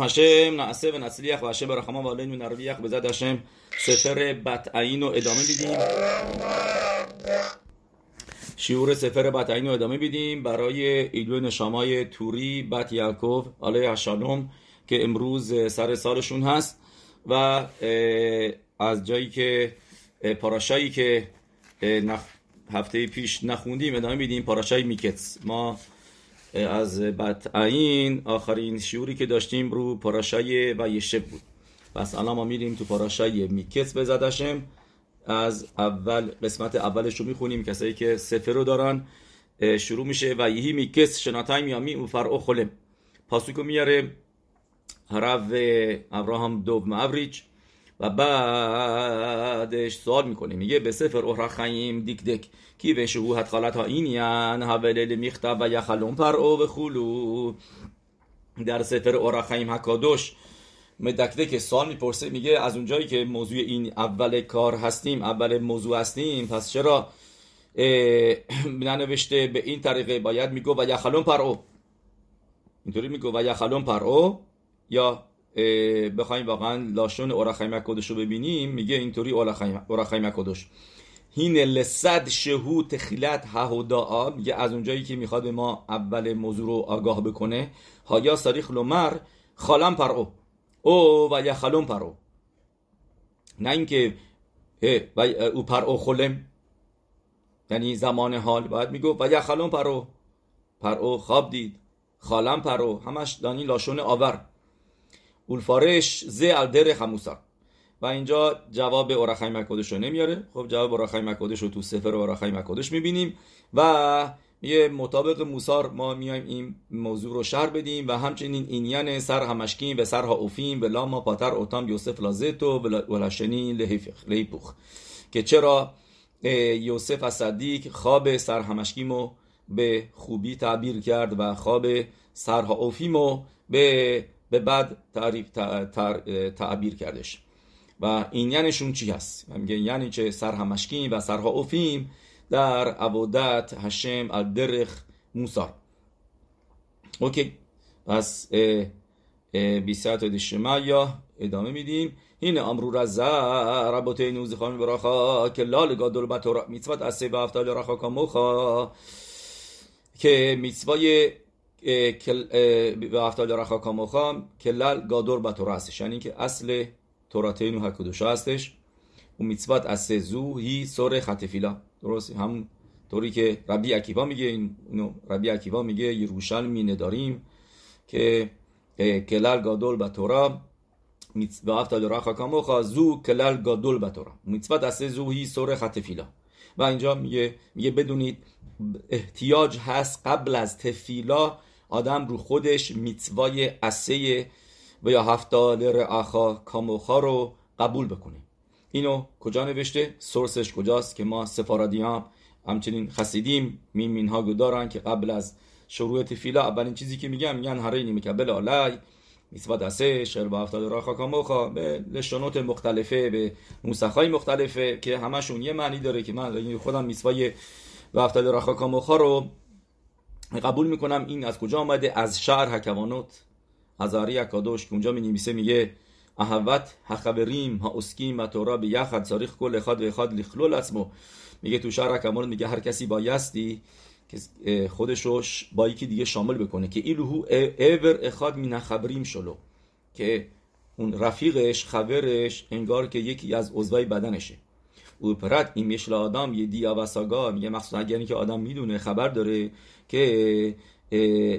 هشم نعسه و هشم برخما و علین و نرویخ بزد هشم سفر بطعین رو ادامه بیدیم شیور سفر بطعین رو ادامه بیدیم برای ایدو نشامای توری بط یعقوب علیه الشالوم که امروز سر سالشون هست و از جایی که پاراشایی که هفته پیش نخوندیم ادامه بیدیم پاراشای میکتس ما از بطعین آخرین شعوری که داشتیم رو پاراشای و یشب بود. پس الان ما میریم تو پاراشای میکتس بزدشم از اول قسمت اولش رو می‌خونیم. کسایی که سفر رو دارن شروع میشه و یهی میکس شناتای میامی و فرعو خلم. پاسوکو میاره. حرف ابراهام دوب معوریج و بعدش سوال می‌کنه میگه به سفر احرا خیم دیک دک کی به شهوهت خالت ها اینیان حوله میختب و یخلون پر او و خلو در سفر احرا خیم حکادوش. مدکده که سوال می‌پرسه میگه از اونجایی که موضوع این اول کار هستیم اول موضوع هستیم پس چرا ننوشته به این طریقه؟ باید میگو و یخلون پر او. اینطوری میگو و یخلون پر او یا بخوایم واقعا لاشون اورخیم کدش رو ببینیم میگه اینطوری اورخیم کدش هین لسد شهو تخیلت ههوداء میگه از اونجایی که می‌خواد به ما اول موضوع رو آگاه بکنه. هایا ساریخ لومر خالم پر او او و یخلون پر او نه اینکه و او پر او خلم. یعنی زمان حال باید میگو و یخلون پر او پر او خواب دید. خالم پر او همش دانی لاشون آور. اولفارش ز الدر خموسا و اینجا جواب اورخای مکودش رو نمیاره. خب جواب اورخای مکودش رو تو سفر اورخای مکودش می‌بینیم و یه مطابق موسار ما میایم این موضوع رو شهر بدیم و همچنین اینیان سر همشکین و سرها اوفیم و لاما پاتر اوتام یوسف لازتو و لشنی لهیپوخ که چرا؟ یوسف از صدیق خواب سر همشکیمو به خوبی تعبیر کرد و خواب سرها اوفیمو به به بعد تعریف تعبیر کردش. و این یعنیشون چی هست؟ میگه یعنی چه سر همشکین و سرها اوفیم در عبودت هشم الدرخ موسار اوکی. پس بیسات دشما یا ادامه میدیم. این امرو رزا ربوته نوز خانم براخا که لال گادول بطورا میتوات از سه افتال رخا کاموخا که میتوای و افتال رخا کاموخام کلل گادور با تورا هستش. یعنی که اصل توراتینو هکودوشا هستش. و میتوات از زو هی سور خطفیلا درست؟ هم طوری که ربی عکیوا میگه اینو ربی عکیوا میگه یروشلمی نداریم که کلل گادول با تورا. و افتال رخا کاموخا زو کلل گادول با تورا. میتوات از زو هی سور خطفیلا و اینجا میگه میگه بدونید احتیاج هست قبل از تفیلا آدم رو خودش میتوای اسه و یا هفتاد رعاخا کاموخا رو قبول بکنه اینو کجا نوشته؟ سورسش کجاست که ما سفارادیان همچنین خسیدیم میمین ها دارن که قبل از شروع تفیلا اولین چیزی که میگن میگن هرینی میکبل آلی میتوا دسته شر با هفتاد راخا کاموخا به لشانات مختلفه به موسخای مختلفه که همشون یه معنی داره که من خودم میتوای و هفتاد راخا کاموخا رو قبول می‌کنم این از کجا آمده؟ از شهر حکوانوت از آری اکادوش که اونجا می نویسه میگه احوت حخبریم ها اسکیم و تورا به یخد ساریخ کل اخاد و اخاد لخلول اسمو. میگه تو شهر حکوانوت میگه هر کسی بایستی که خودشوش با یکی دیگه شامل بکنه. که ایلوهو ایور اخاد مین خبریم شلو. که اون رفیقش خبرش انگار که یکی از عضوای بدنشه. او پرد این میشل آدم یه دیا و ساگا. میگه مخصوصا اگر که آدم می‌دونه خبر داره. که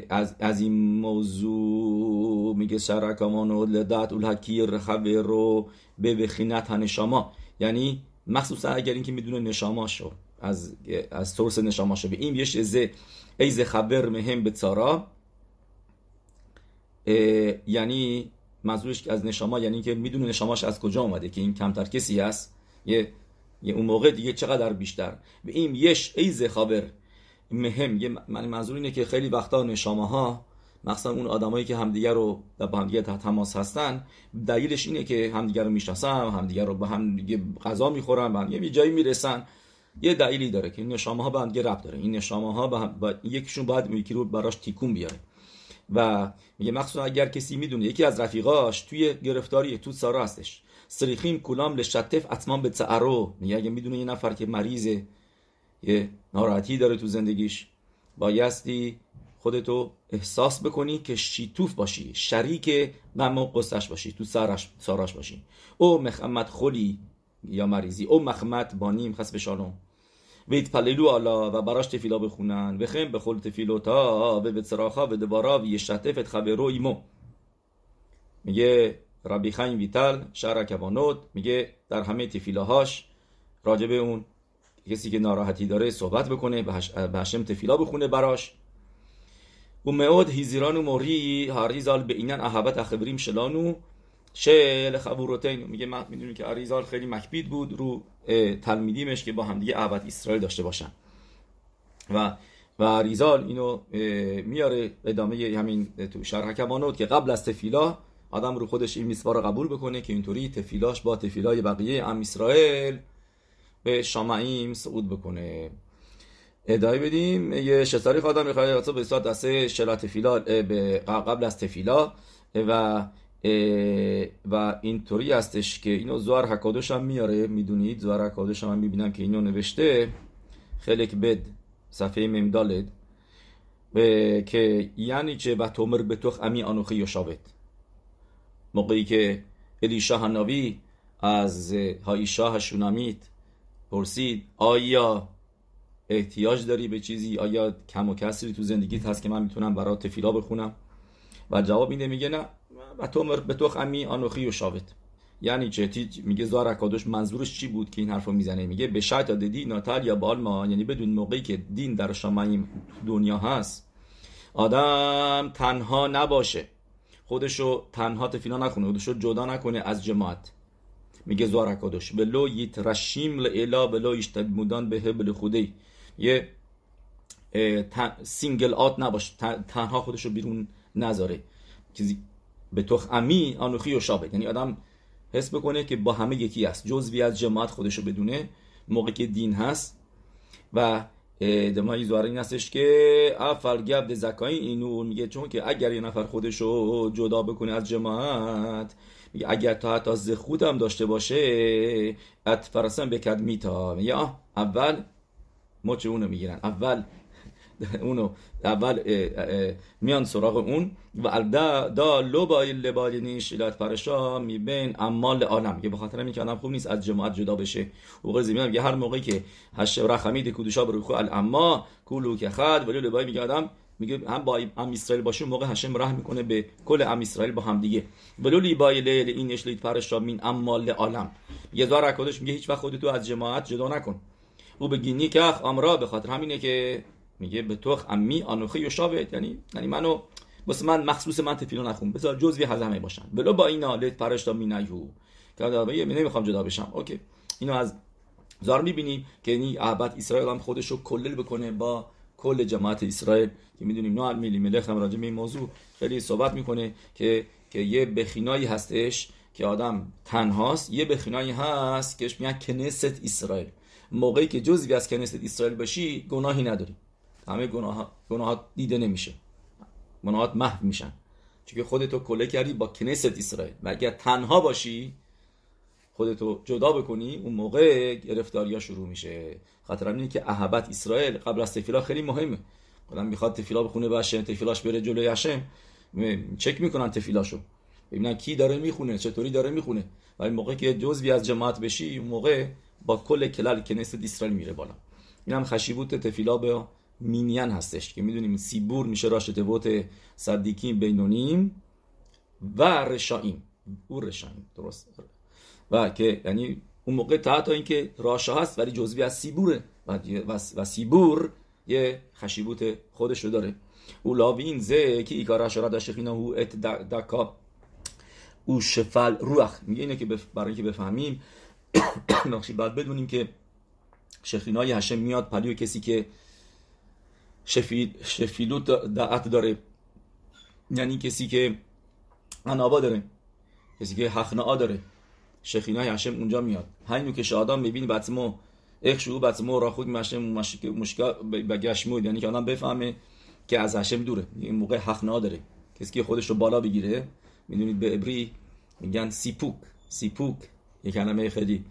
از, از این موضوع میگه شرکامان و لدت الحکیر خبر رو به بخینت نشاما یعنی مخصوصا اگر اینکه می‌دونه نشاماشو از از سورس نشاماشو. به این یش از ایز خبر مهم به تارا یعنی منظورش از نشاما یعنی که می‌دونه نشاماش از کجا اومده که این کمتر کسی هست. یه یه اون موقع دیگه چقدر بیشتر. به این یش ایز خبر. مهم. یه من منظور اینه که خیلی وقتا نشامه ها مخصوصا اون آدمایی که همدیگه رو با همدیگه تحت تماس هستن دلیلش اینه که همدیگه رو می‌شناسن همدیگه رو با هم دیگه غذا می‌خورن با هم یه جایی می‌رسن. یه دلیلی داره که این نشامه ها به هم رب داره. این نشامه ها با, هم... با... یکیشون باید یکی رو براش تیکون بیاره. و میگه مخصوصا اگر کسی می‌دونه یکی از رفیقاش توی گرفتاری تو سارا هستش. سریخیم کلام لشتف اتمام به تعرو میگه اگه می‌دونه یه نفر که مریضه یه ناراحتی داره تو زندگیش. بایستی خودتو احساس بکنی که شیتوف باشی شریک غم و قصهش باشی تو سارش, ساراش باشی. او مخمت خلی یا مریضی. او مخمت بانیم خس به شالوم ویت پللو آلا و بخونن. و تفیلوتا و دوارا و یشتفت خبرو ایمو. میگه ربی خیم ویتال شهر کوانوت میگه در همه تفیلاهاش راجب اون کسی که ناراحتی داره صحبت بکنه به هشم تفیلا بخونه براش. و مواد هیزیران و موری هاریزال به اینن احبت اخبریم شلانو. شل خبورتین میگه ما می‌دونیم که آریزال خیلی مکبید بود رو تلمیدیمش که با همدیگه احبت اسرائیل داشته باشن. و و ریزال اینو میاره ادامه همین تو شرح کمانوت که قبل از تفیلا آدم رو خودش این میسوا قبول بکنه که اینطوری تفیلاش با تفیلای بقیه ام اسرائیل به شامعیم صعود بکنه. ادای بدیم. یه شتاری آدم می‌خواد به صورت دسته شلا تفیلا قبل از تفیلا. و و اینطوری هستش که اینو زوار حکادوش هم میاره. می‌دونید؟ زوار حکادوش هم, می‌بینم که اینو نوشته. خلک بد صفحه ممدالد. که یعنی چه؟ و تومر به توخ امی آنوخی یشاوت موقعی که الیشا هنوی از هایشا هشونامیت پرسید آیا احتیاج داری به چیزی؟ آیا کم و کسری تو زندگیت هست که من می‌تونم برای تفیلا بخونم؟ و جواب میده میگه نه. و تو به تو امی آنوخی و شاوت. یعنی چه؟ میگه زار اکادوش منظورش چی بود که این حرفو می‌زنه؟ میگه به شرط ددی ناتال یا بالما یعنی بدون موقعی که دین در شامعیم دنیا هست آدم تنها نباشه. خودشو تنها تفیلا نکنه خودشو جدا نکنه از جماعت. میگه زار اکادوش. بلو یترشیم لالا بلو یشتبمودان به هبل خودی. یه سینگل آت نباشه تنها خودشو بیرون نذاره. چیزی به تخ امی آنوخی و شابه. یعنی آدم حس بکنه که با همه یکی است جزوی از جماعت خودشو بدونه. موقع که دین هست. و دمایی زواره این هستش که افل گبد زکایی اینو میگه. چون که اگر یه نفر خودشو جدا بکنه از جماعت اگر تا حتی زخود هم داشته باشه ات بکد میتا. میگه اول مچ اونو می‌گیرن. اول اونو اول میان سراغ اون و دا, دا لو با لبال نیش الات پرشا میبین امال عالم که بخاطر اینکه آدم خوب نیست از جماعت جدا بشه. و قضی میگه هر موقعی که هش رحمید کودشا برو خو اما کولو که خد ولی لبای میگه آدم میگه هم با ام اسرائیل باشه موقع هشم رحم می‌کنه به کل ام اسرائیل با هم دیگه. ولو لیبای لیل این اشلیت پرشا مین امال عالم یه دار اکادش میگه هیچ وقت خودتو از جماعت جدا نکن. او بگینی که امرا به خاطر همینه که میگه به تو امی آنوخه یشابت یعنی یعنی منو بس من مخصوص من تفیلو نخون. بذار جزوی از همه باشن. بلو با اینا لت پرشتا مینایو که می نمی‌خوام جدا بشم. اوکی. اینو از زار می‌بینیم که این احبت اسرائیل هم خودش رو کلل بکنه با کل جماعت اسرائیل که می‌دونیم نو میلی ملخ هم راجع به این موضوع خیلی صحبت می‌کنه که که یه بخینایی هستش که آدم تنهاست یه بخینایی هست که میگن کنست اسرائیل. موقعی که جزوی از کنست اسرائیل باشی گناهی نداری. همه گناه گناهات دیده نمیشه. گناهات محو میشن. چون خودتو کله کردی با کنست اسرائیل. و اگر تنها باشی خودتو جدا بکنی اون موقع گرفتاریا شروع میشه. خاطر اینه که احبت اسرائیل قبل از تفیلا خیلی مهمه. آدم می‌خواد تفیلا بخونه هشم تفیلاش بره جلوی هشم چک می‌کنن تفیلاشو ببینن کی داره می‌خونه چطوری داره می‌خونه. ولی موقع که جزوی از جماعت بشی اون موقع با کل کلال کنست اسرائیل میره بالا. اینم خشیبوت تفیلا به مینین هستش که می‌دونیم سیبور میشه راشت بوت صدیکیم بینونیم و رشایم. او رشایم درست. و که یعنی اون موقع تا تا اینکه راشا هست ولی جزوی از سیبوره و, و سیبور یه خشیبوت خودش رو داره. او لاوین زه که ایکار داشته خینا او ات دکا. او شفل روح میگه اینه که برای اینکه بفهمیم. نقشی بعد بدونیم که شخینای هشم میاد پلیو کسی که شفیل شفیلوت دعت داره. یعنی کسی که انابا داره. کسی که حقنعا داره. شخینای هشم اونجا میاد. همینو که شادان ببینی بطمو اخشو بطمو را خود مشم مشکا بگشمود یعنی که آدم بفهمه که از هشم دوره. این موقع حقنعا داره کسی که خودش رو بالا بگیره می‌دونید به عبری میگن سیپوک. سیپوک. یه کلمه خیلی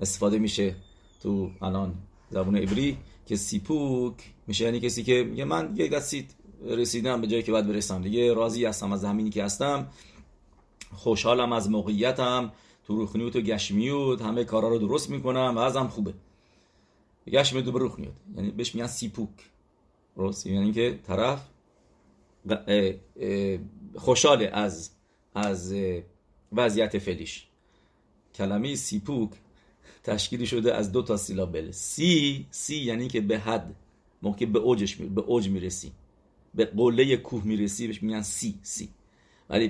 استفاده میشه تو الان زبون عبری که سیپوک میشه. یعنی کسی که میگه من یک دستی رسیدم به جایی که باید برسم. دیگه راضی هستم از زمینی که هستم. خوشحالم از موقعیتم. تو روخنیوت و گشمیوت همه کارا رو درست می‌کنم و ازم خوبه. גשמיות به רוחניות یعنی بهش میگن סיפוק. درست یعنی که طرف خوشحاله از از وضعیت فعلیش. کلمه סיפוק تشکیلی شده از دو تا syllable. سی سی یعنی که به حد موقع به اوجش به اوج می‌رسی. به قله کوه می‌رسی بهش میگن سی سی. ولی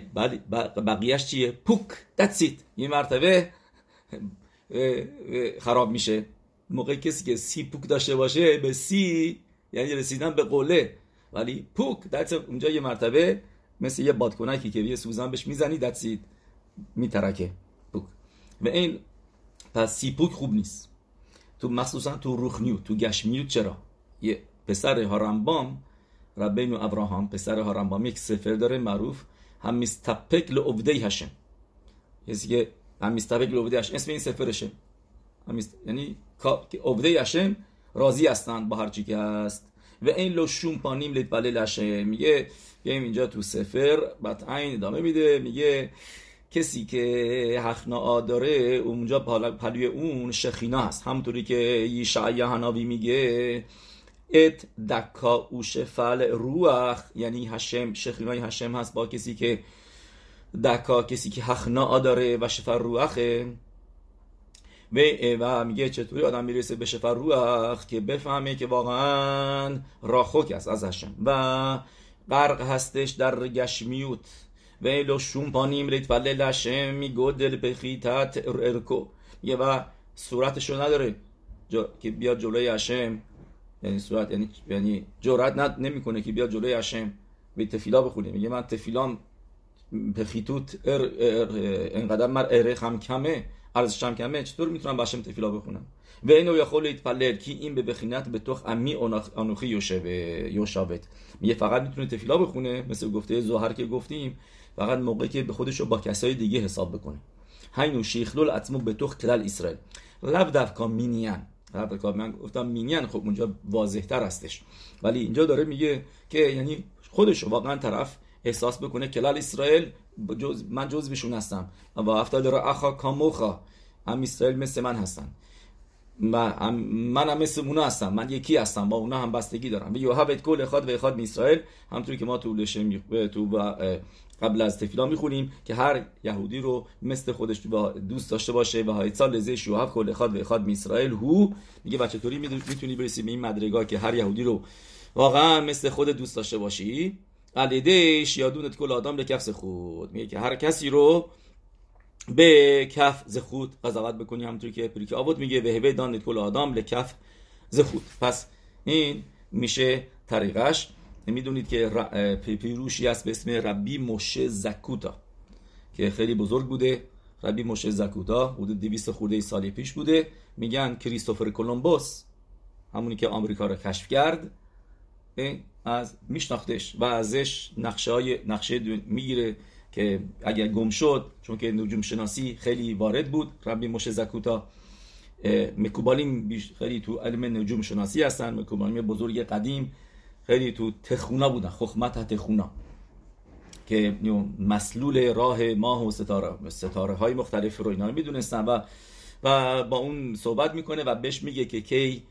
بقیهش چیه؟ پوک. It. یه مرتبه خراب میشه. موقع کسی که سی پوک داشته باشه به سی یعنی رسیدن به قله. ولی پوک that's اونجا یه مرتبه مثل یه بادکنکی که یه سوزن بهش می‌زنی it. میترکه پوک. و این پس سی پوک خوب نیست. تو مخصوصا تو روخنیو تو گشمیو چرا؟ یه پسر هارمبام ربین و ابراهام. پسر هارمبام یک سفر داره معروف. هم میستپک لعبده هشم کسی که هم میستپک لعبده هشم اسم این سفرشه یعنی عبده هشم راضی هستند با هر چی که هست و این لو شوم پانیم لیت بله لشه میگه بیایم اینجا تو سفر بعد این ادامه میده میگه کسی که حخنا داره اونجا پلوی اون شخینا هست همونطوری که یشعیا هناوی میگه ات دکا اوش فل روح یعنی هشم شخینای هشم هست با کسی که دکا کسی که حخنا داره و شفر روحه و, و میگه چطوری آدم می‌رسه به شفر روح که بفهمه که واقعا راخوک است از هشم و غرق هستش در گشمیوت و ایلو شون پانیم ریت ولی لشم میگو دل بخیتت ارکو یه و صورتشو نداره که بیاد جلوی هشم یعنی صورت یعنی یعنی جرأت نمی‌کنه که بیاد جلوی هشم به تفیلا بخونه میگه من تفیلام پخیتوت ار ار انقدر مر اره هم کمه ارزش هم کمه چطور می‌تونم باشم تفیلا بخونم؟ و اینو یخول ایتپلل کی این به بخینت به تخ امی آنوخی یوشابت میگه فقط می‌تونه تفیلا بخونه مثل گفته زهر که گفتیم فقط موقعی که به خودش با کسای دیگه حساب بکنه. هینو شیخلول اتمو به تخ کلال اسرائیل. لب دفکا مینیان من گفتم مینیان خب اونجا واضح تر هستش. ولی اینجا داره میگه که یعنی خودش واقعا طرف احساس بکنه کلال اسرائیل جز من جزوشون هستم. و افتاد داره اخا کاموخا. هم اسرائیل مثل من هستن. من من هم مثل اونا هستم. من یکی هستم. با اونا هم بستگی دارم. و یوهبت کل اخاد و اخاد اسرائیل. همطوری که ما تو تو قبل از تفیلا می‌خونیم که هر یهودی رو مثل خودش دوست داشته باشه و های سال لزه شوهف کل اخاد و اخاد اسرائیل هو. میگه بچه طوری می‌تونی برسی به این مدرگاه که هر یهودی رو واقعا مثل خود دوست داشته باشی؟ علیدش یادونت کل آدم به کف خود. میگه که هر کسی رو به کف زخود قضاوت بکنی. همونطور که پریک آبود میگه به هبه دانت کل آدم به کف زخود پس این میشه طریقش. می‌دونید که پیروشی است به اسم ربی موشه زکوتا که خیلی بزرگ بوده. ربی موشه زکوتا حدود 200 خورده سالی پیش بوده. میگن کریستوفر کولومبوس همونی که آمریکا را کشف کرد از میشناختش و ازش نقشه های نقشه می‌گیره که اگر گم شد چون که نجوم شناسی خیلی وارد بود ربی موشه زکوتا. مکوبالیم خیلی تو علم نجوم شناسی هستن. مکوبالیم بزرگ قدیم. خیلی تو تخونا بودن خخمت تخونا که مسلول راه ماه و ستاره ستاره های مختلف رو اینا می‌دونستن و و با اون صحبت می‌کنه و بهش میگه که کی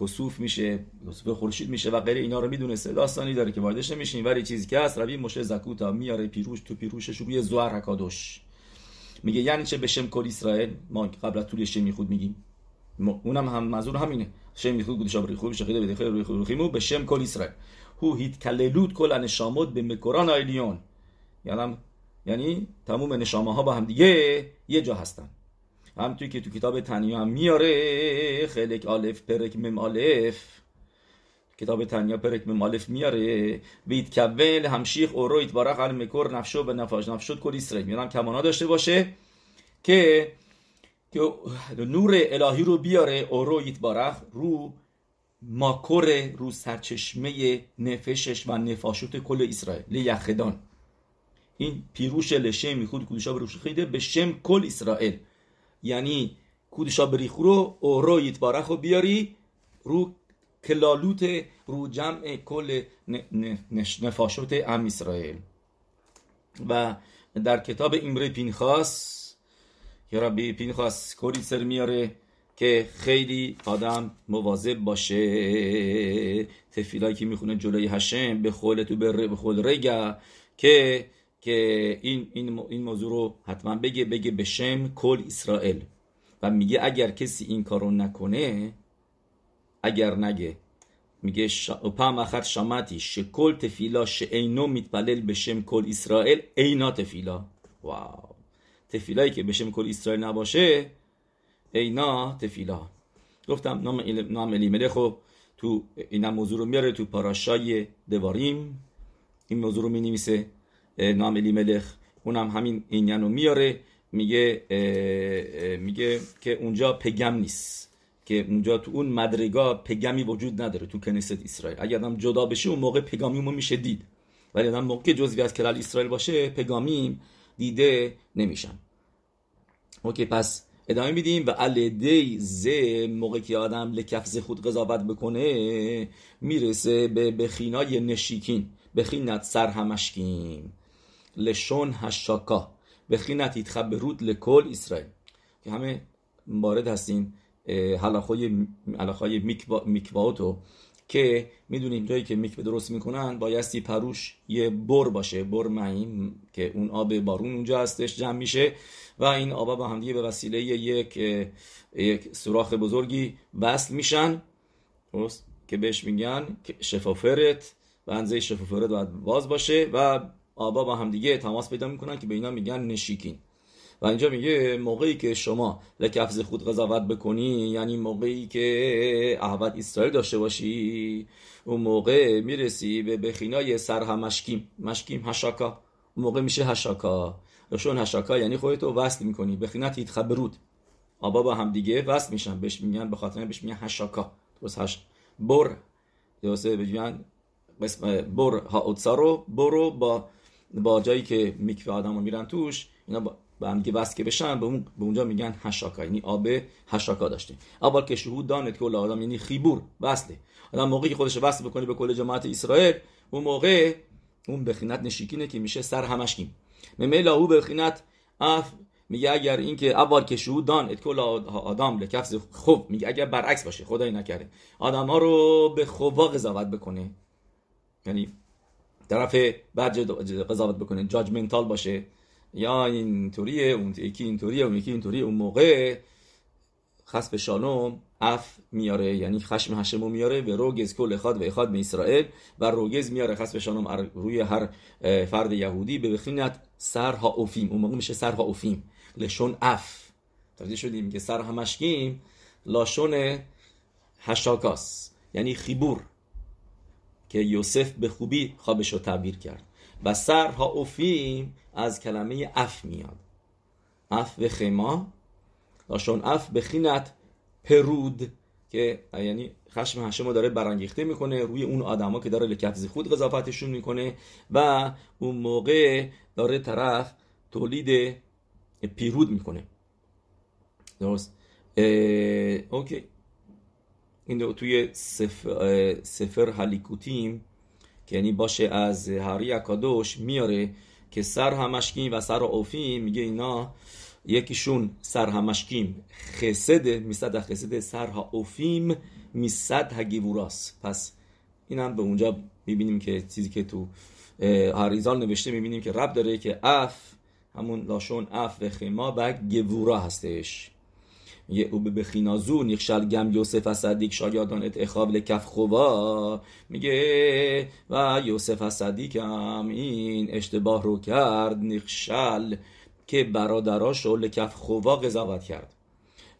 کسوف میشه کسوف خورشید میشه و غیره اینا رو می‌دونسته. داستانی داره که واردش نمیشین ولی چیزی که هست روی مشه زکوتا میاره پیروش تو پیروشش روی زوار حکادوش میگه یعنی چه بشم کل اسرائیل؟ ما قبل از طول شمی خود میگیم. اونم هم منظور همینه. بده خیلی روی خیمو به شم کل اسرائیل هو هیت کللود کل نشامود به مکران آیلیون یعنی تموم نشامه ها با هم دیگه یه جا هستن همونطوری که تو کتاب تنیا هم میاره خلق آلف پرک مم آلف کتاب تنیا پرک مم آلف میاره وید کول همشیخ اورویت بارخ ال مکر نفشو به نفاش نفشد کل اسرائیل میارم کمانا داشته باشه که که نور الهی رو بیاره اورو بارخ رو ماکور رو سرچشمه نفشش و نفاشوت کل اسرائیل لیخدان این پیروش لشه میخود کودشا بروش خیده به شم کل اسرائیل. یعنی کودشا بریخو رو اورو یتبارخ رو بیاری رو کلالوت رو جمع کل نفاشوت ام اسرائیل. و در کتاب ایمره پینخاس یا ربی پینخاس کوری سر میاره که خیلی آدم مواظب باشه. تفیلایی که می‌خونه جلوی هشم به خول تو به خول رگا که که این, این, این موضوع رو حتما بگه بگه به شم کل اسرائیل. و میگه اگر کسی این کارو نکنه اگر نگه. میگه. پام اخر شامتی شکل تفیلا اینو میتپلل به شم کل اسرائیل اینا تفیلا. واو. تفیلایی که به شم کل اسرائیل نباشه اینا تفیلا گفتم نام نام الیملخ تو این موضوع رو میاره تو پاراشای دواریم. این موضوع رو می نویسه نام الیملخ اونم همین این رو میاره میگه میگه که اونجا پگم نیست که اونجا تو اون مدرگا پگمی وجود نداره تو کنیست اسرائیل. اگر آدم جدا بشه اون موقع پگامیمو میشه دید. ولی آدم موقع جزوی از کلال اسرائیل باشه پگامیم دیده نمیشن اوکی پس ادامه میدیم و الدی ز موقع که آدم لکفز خود قضاوت بکنه می‌رسه به بخینای نشیکین. بخینت سر همشکین لشون هشاکا. بخینت ایتخبرود لکل اسرائیل. که همه وارد هستین حلاخای حلاخای میکواوتو که می‌دونیم جایی که میکوه درست می‌کنن بایستی پروش یه بر باشه بر معین که اون آب بارون اونجا هستش جمع میشه و این آبا با همدیگه به وسیله یک یک سوراخ بزرگی وصل میشن. که بهش میگن شفافرت و انزه شفافرت باید باز باشه و آبا با همدیگه تماس پیدا می‌کنن که به اینا میگن نشیکین. و اینجا میگه موقعی که شما لکفز خود قضاوت بکنی یعنی موقعی که احوت اسرائیل داشته باشی اون موقع می‌رسی به بخینای سرها مشکیم. مشکیم هشاکا. اون موقع میشه هشاکا. شون هشاکا یعنی خودتو وصل می‌کنی. بخینت هیت خبرود آبا با هم دیگه وصل میشن. بهش میگن به خاطر بهش میگن هشاکا. درست هش بر. درست بگن بر. ها رو برو با با جایی که میکوه آدم میرن توش اینا با به هم وصل که بشن به, اون به اونجا میگن هشاکا. یعنی آب هشاکا داشته. اول که شهود دانت که آدم یعنی خیبور وصله. آدم موقعی که خودش وصل بکنه به کل جماعت اسرائیل اون موقع اون بخینت نشیکینه که میشه سر همشکیم ممیلا او بخینت اف میگه اگر اینکه اول که شهود دان کل آدم لکفز خوب میگه. اگر برعکس باشه خدای نکرده. آدم ها رو به خوبا قضاوت بکنه. یعنی طرف بعد قضاوت بکنه. جاجمنتال باشه. یا اینطوریه اون یکی اینطوریه اون یکی اینطوریه اون موقع خسب شالوم اف میاره یعنی خشم هشمو میاره به روگز کل اخاد و اخاد به اسرائیل و روگز میاره خسب شالوم روی هر فرد یهودی. به بخینت سرها اوفیم. اون موقع میشه سرها اوفیم. لشون اف. توضیح شدیم که سر همشکیم لاشون هشاکاس. یعنی خیبور. که یوسف به خوبی خوابش رو تعبیر کرد. و سرها اوفیم از کلمه اف میاد. اف به خما لاشون اف به خینت پرود که یعنی خشم هشم داره برانگیخته می‌کنه روی اون آدما که داره لکفز خود قضافتشون می‌کنه و اون موقع داره طرف تولید پیرود می‌کنه. درست. اوکی. این توی سفر, سفر هلیکوتیم. که یعنی باشه از هاری اکادوش میاره که سر همشکیم و سر اوفیم میگه اینا یکیشون سر همشکیم. خسده میصد خسده سر اوفیم میصد هگیوراس پس این هم به اونجا می‌بینیم که چیزی که تو هریزال نوشته می‌بینیم که رب داره که اف همون لاشون اف و خیما و گوورا هستش. به بخینازو نیخشل گم یوسف صدیق شایادان ات اخاب لکف خوبا میگه و یوسف صدیق هم این اشتباه رو کرد نیخشل که برادراشو لکف خوبا قضاوت کرد.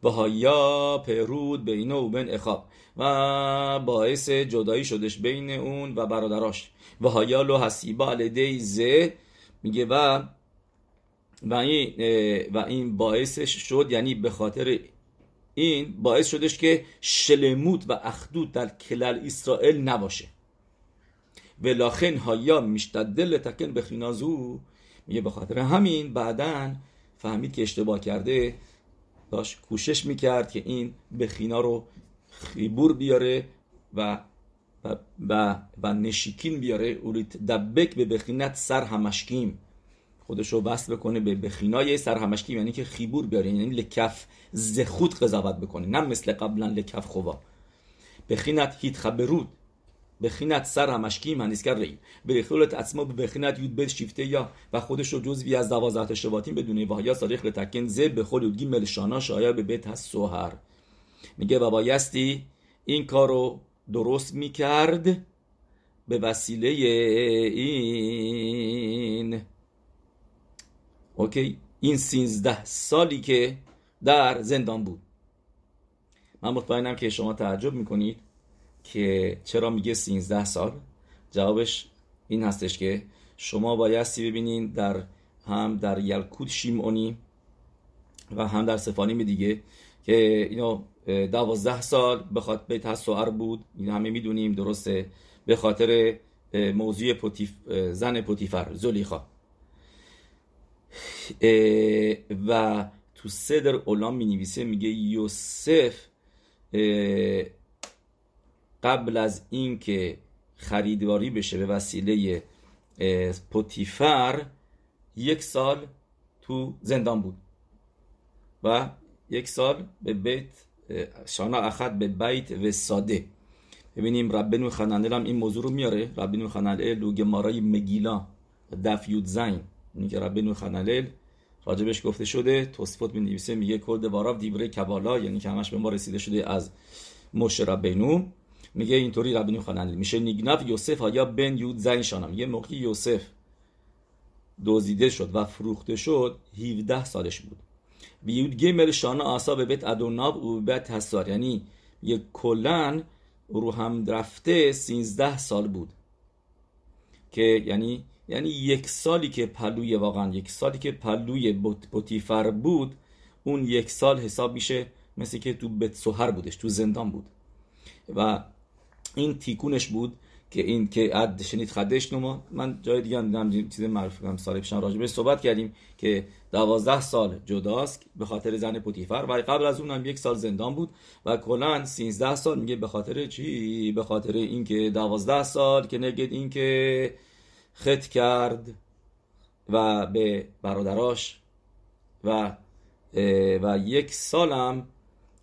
و هایا پرود بین او بین اخاب و باعث جدایی شدش بین اون و برادراش. و هایا لو حسیبا لدی زه میگه و و این, و این باعثش شد یعنی به خاطر این باعث شدش که شلموت و اخدود در کلل اسرائیل نباشه. ولاخن هایا میشتدل تکن به خینازو. میگه به خاطر همین بعدا فهمید که اشتباه کرده. داشت کوشش می‌کرد که این بخینا رو خیبور بیاره و و, و, و نشیکین بیاره. اولیت دبک به بخینت سر همشکیم. خودش رو وصل بکنه به بخینای سر همشکیم یعنی که خیبور بیاره یعنی لکف زخود قضاوت بکنه نه مثل قبلا لکف خوبا بخینت هیت خبرود بخینت سر همشکیم هنیسکر ریم به اصما به بخینت یود بد شیفته یا. و خودش رو جزوی از دوازده شباتین بدونه و یا صادق لتکن زه به خود یودگی ملشانا شایا به بیت هست سوهر. میگه و بایستی این رو درست می‌کرد به وسیله این. اوکی این سینزده سالی که در زندان بود. من مطمئنم که شما تعجب می‌کنید که چرا میگه 13 سال. جوابش این هستش که شما بایستی ببینین در هم در یلکود شیمونی و هم در سفانیم دیگه که اینو دوازده سال به خاطر بیت بود. این همه می‌دونیم درسته. به خاطر موضوع پوتیف زن پوتیفر زلیخا. و تو صدر اولام می نویسه میگه یوسف قبل از اینکه خریدواری بشه به وسیله پوتیفر یک سال تو زندان بود و یک سال به بیت شانا اخد به بیت و ساده. ببینیم ربنو خنانل هم این موضوع رو میاره. ربنو خنانل و گمارای مگیلا دف یود اینی که ربنو خنانل راجبش گفته شده توصفات می نویسه میگه کل واراف دیبره کبالا یعنی که همش به ما رسیده شده از مش ربنو میگه اینطوری ربنو خنانل میشه. نیگنف یوسف یا بن یود زین شانا میگه موقعی یوسف دزدیده شد و فروخته شد 17 سالش بود. بیود گمل شانه آسا به بیت ادوناب و بیت حسار. یعنی یک کلن رو هم رفته 13 سال بود. که یعنی یعنی یک سالی که پلوی واقعا یک سالی که پلوی بوتیفر بود اون یک سال حساب میشه مثل که تو بیت سوهر بودش تو زندان بود. و این تیکونش بود که این که عد شنید خدش نما. من جای دیگه دیدم چیز معروف کنم سال پیشم راجبه صحبت کردیم که دوازده سال جداست به خاطر زن پوتیفر. و قبل از اون هم یک سال زندان بود و کلا 13 سال میگه به خاطر چی؟ به خاطر اینکه دوازده سال که نگید اینکه خط کرد و به برادراش و و یک سالم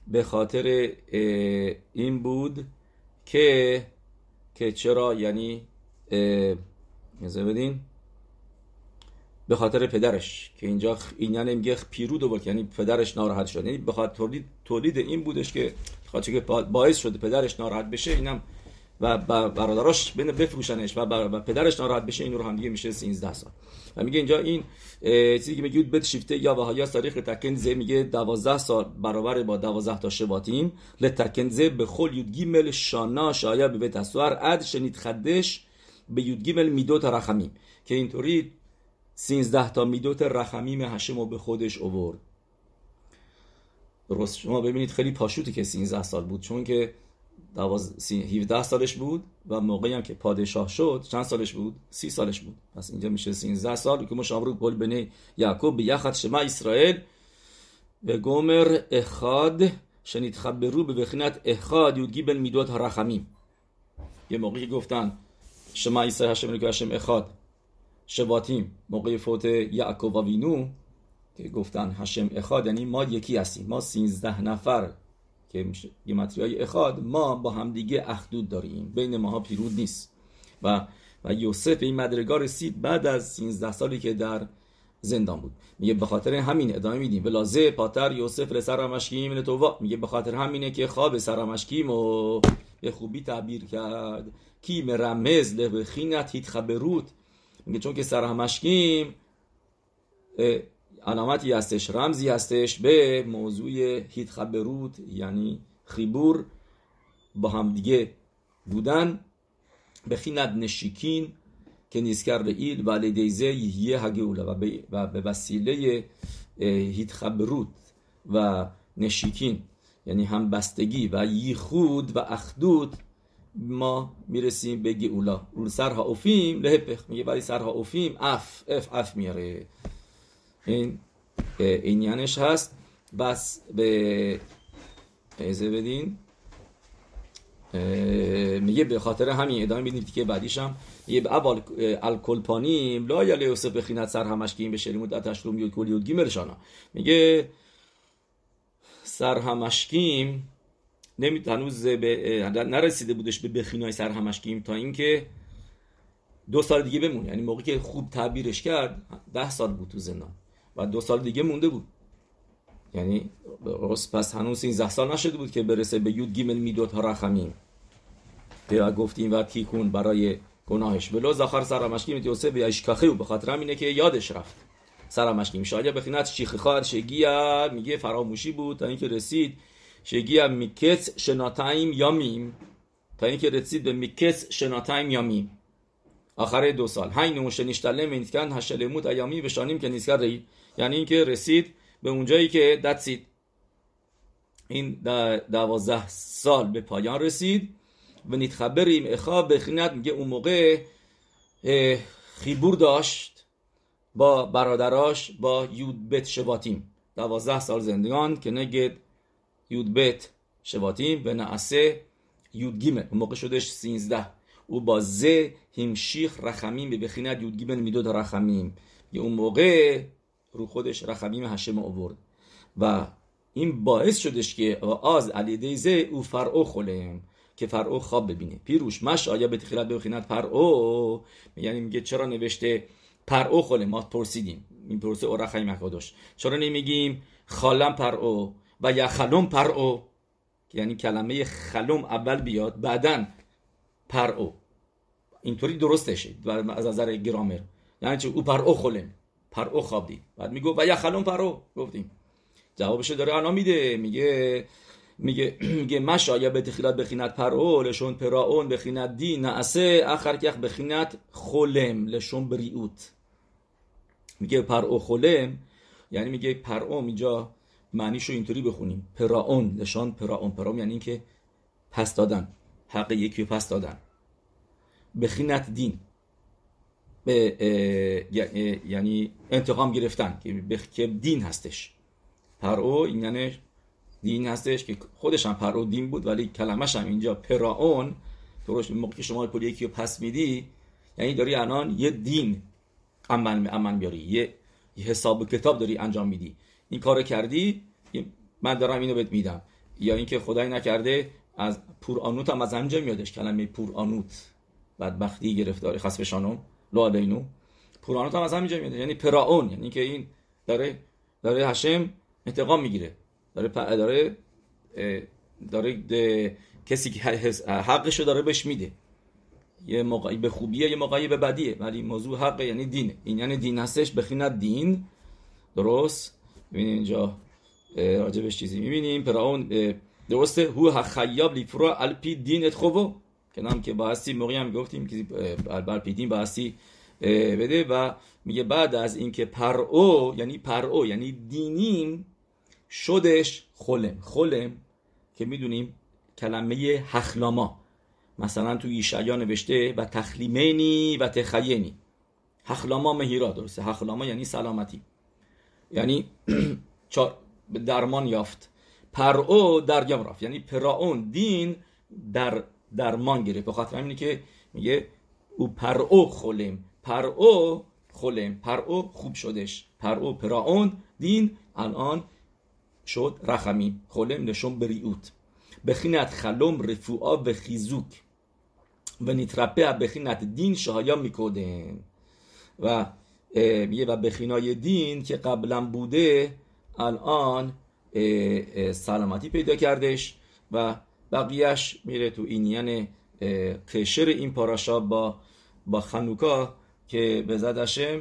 به خاطر این بود که که چرا یعنی بدین؟ به خاطر پدرش که اینجا این یعنی میگه پیرود بود یعنی پدرش ناراحت شد. یعنی به خاطر تولید, تولید این بودش که خاطر که باعث شده پدرش ناراحت بشه اینم و برادراش بفروشنش و پدرش ناراحت بشه این رو هم دیگه میشه 13 سال. و میگه اینجا این چیزی که میگه بد شیفته یا وهایا تاریخ تکنزه میگه 12 سال برابر با 12 تا شباتیم لتکنزه به خل یود گیمل شانا شایا به بیت اسوار. اد شنید خدش به یود گیمل میدوت رخمیم. که اینطوری 13 تا میدوت رخمیم هشم به خودش اوورد درست شما ببینید خیلی پاشوتی که 13 سال بود. چون که 17 سالش بود و موقعی هم که پادشاه شد چند سالش بود؟ سی سالش بود. پس اینجا میشه 13 سال که مشاور گل بنه یعقوب بیخد شما اسرائیل به گمر اخاد شنید خبرو به بخینت اخاد یودگی بن میدوت رخمیم یه موقعی گفتن شما اسرائیل هشم که هشم اخاد. شباتیم موقع فوت یعقوب و وینو که گفتن هشم اخاد یعنی ما یکی هستیم. ما 13 نفر. که میشه های اخاد ما با همدیگه اخدود داریم. بین ماها پیرود نیست. و و یوسف این مدرگاه رسید بعد از 13 سالی که در زندان بود. میگه به خاطر همین ادامه میدیم. بلازه پاتر یوسف لسر مشکیم تووا میگه به خاطر همینه که خواب سرمشکیم و به خوبی تعبیر کرد. کی مرمز لبخینت هیت خبروت میگه چون که سرمشکیم علامتی هستش رمزی هستش به موضوع هیت خبروت یعنی خیبور با هم دیگه بودن. به خیند نشیکین که نیسکر ایل و لیدیزه یه هگوله و به وسیله هیت خبروت و نشیکین یعنی هم بستگی و یخود و اخدود ما می‌رسیم به گئولا اون سرها اوفیم لهپخ میگه ولی سرها اوفیم اف اف اف میاره. این این یعنیش هست. بس به ایزه بدین. میگه به خاطر همین ادامه میدیم که بعدیش هم یه به اول الکلپانیم لا یا لیوسف بخیند سر همش که این به شری مدت اشروم یود کل یود گیمرشانا میگه سر همشکیم نمی به نرسیده بودش به بخینای سر همشکیم تا اینکه دو سال دیگه بمونه. یعنی موقعی که خوب تعبیرش کرد ده سال بود تو زندان. و دو سال دیگه مونده بود. یعنی پس هنوز 13 سال نشده بود که برسه به یود گیمل میدوت ها رخمیم که گفتیم و تیکون برای گناهش. ولو زخار سرمشکی میتیوسه به اشکاخی و به خاطر همینه که یادش رفت. سرمشکی میشه بخینت شیخ خار شگیا میگه فراموشی بود تا اینکه رسید شگیا میکس شناتایم یامیم. تا اینکه رسید به میکس شناتایم یامیم. آخره دو سال. هاین نوشه نشتله منتکن هشلموت ایامی بشانیم که نیست رید یعنی اینکه رسید به اونجایی که دتسید این دوازده سال به پایان رسید. و نیتخبریم اخا بخینت میگه اون موقع خیبور داشت با برادراش با یودبت شباتیم دوازده سال زندگان که نگید یودبت شباتیم به نعسه یودگیمه. اون موقع شدش سینزده. او با زه همشیخ رخمیم. به بخینت یودگیمه میدود رخمیم. یه اون موقع رو خودش رخمیم هشم آورد. و این باعث شدش که آز علی دیزه او فرعو خلم که فرعو خواب ببینه. پیروش مش آیا به تخیلت بخیند پرعو یعنی میگه چرا نوشته پرعو خله ما پرسیدیم. این پرسه اورخای مکادوش. چرا نمیگیم خالم پرعو و یا خلوم پرعو یعنی کلمه خلوم اول بیاد بعدا پرعو اینطوری درستشه. از نظر گرامر. یعنی چه او پرعو خلم پرعو خواب دید بعد میگو و یا خلوم پرعو گفتیم. جوابش داره الان میده. میگه میگه میگه مشایا به تخیلات بخینت پرو لشون پراون بخینت دی نعسه اخر کخ بخینت خولم لشون بریوت میگه פרעה חולם یعنی میگه פרעה اینجا معنیشو اینطوری بخونیم. פירעון לשון פירעון. פירעון یعنی اینکه پس دادن. حق یکی پس دادن. בחינת דין. یعنی انتقام گرفتن که דין هستش. פרעה این یعنی דין هستش که خودش هم פרעה דין بود ولی کلمش هم اینجا פירעון درست موقع که شما پول یکی رو پس میدی یعنی داری الان یه دین عمل عمل بیاری یه حساب کتاب داری انجام میدی. این کارو کردی من دارم اینو بهت میدم. یا اینکه خدای نکرده از پور آنوت هم از انجام میادش. کلمه پور آنوت بدبختی گرفتاری خاص بشانم لو پور آنوت هم از همینجا میاد یعنی پراون یعنی که این داره داره هشم انتقام می‌گیره داره داره داره کسی که حقشو داره بهش میده یه موقعی به خوبیه یه موقعی به بدیه ولی موضوع حق یعنی دینه این یعنی دین هستش بخیند دین درست ببینید اینجا راجبش چیزی می‌بینیم پراون درسته هو خیاب لیفرا الپی دین اتخوو که نام که باستی موقعی هم گفتیم که الپی دین باستی بده و میگه بعد از اینکه پرو یعنی پرو یعنی دینیم شدش خلم. خلم که می‌دونیم کلمه هخلاما. مثلا تو ایشعیا نوشته و تخلیمینی و تخیینی. هخلاما مهیرا درسته؟ هخلاما یعنی سلامتی. یعنی درمان یافت. پرعو درگم رفت. یعنی پراون دین در درمان گرفت. به خاطر همینه که میگه او پرعو خلم پرعو خلم پرعو خوب شدش. پرعو پراون دین الان شد رخمی. خلم نشون بریوت بخینت خلوم رفوعا و خیزوک. و نیترپه بخینت دین شهایا میکودن. و میگه و بخینای دین که قبلا بوده الان سلامتی پیدا کردش. و بقیهش میره تو این یعنی قشر این پاراشا با با خنوکا که به زدشم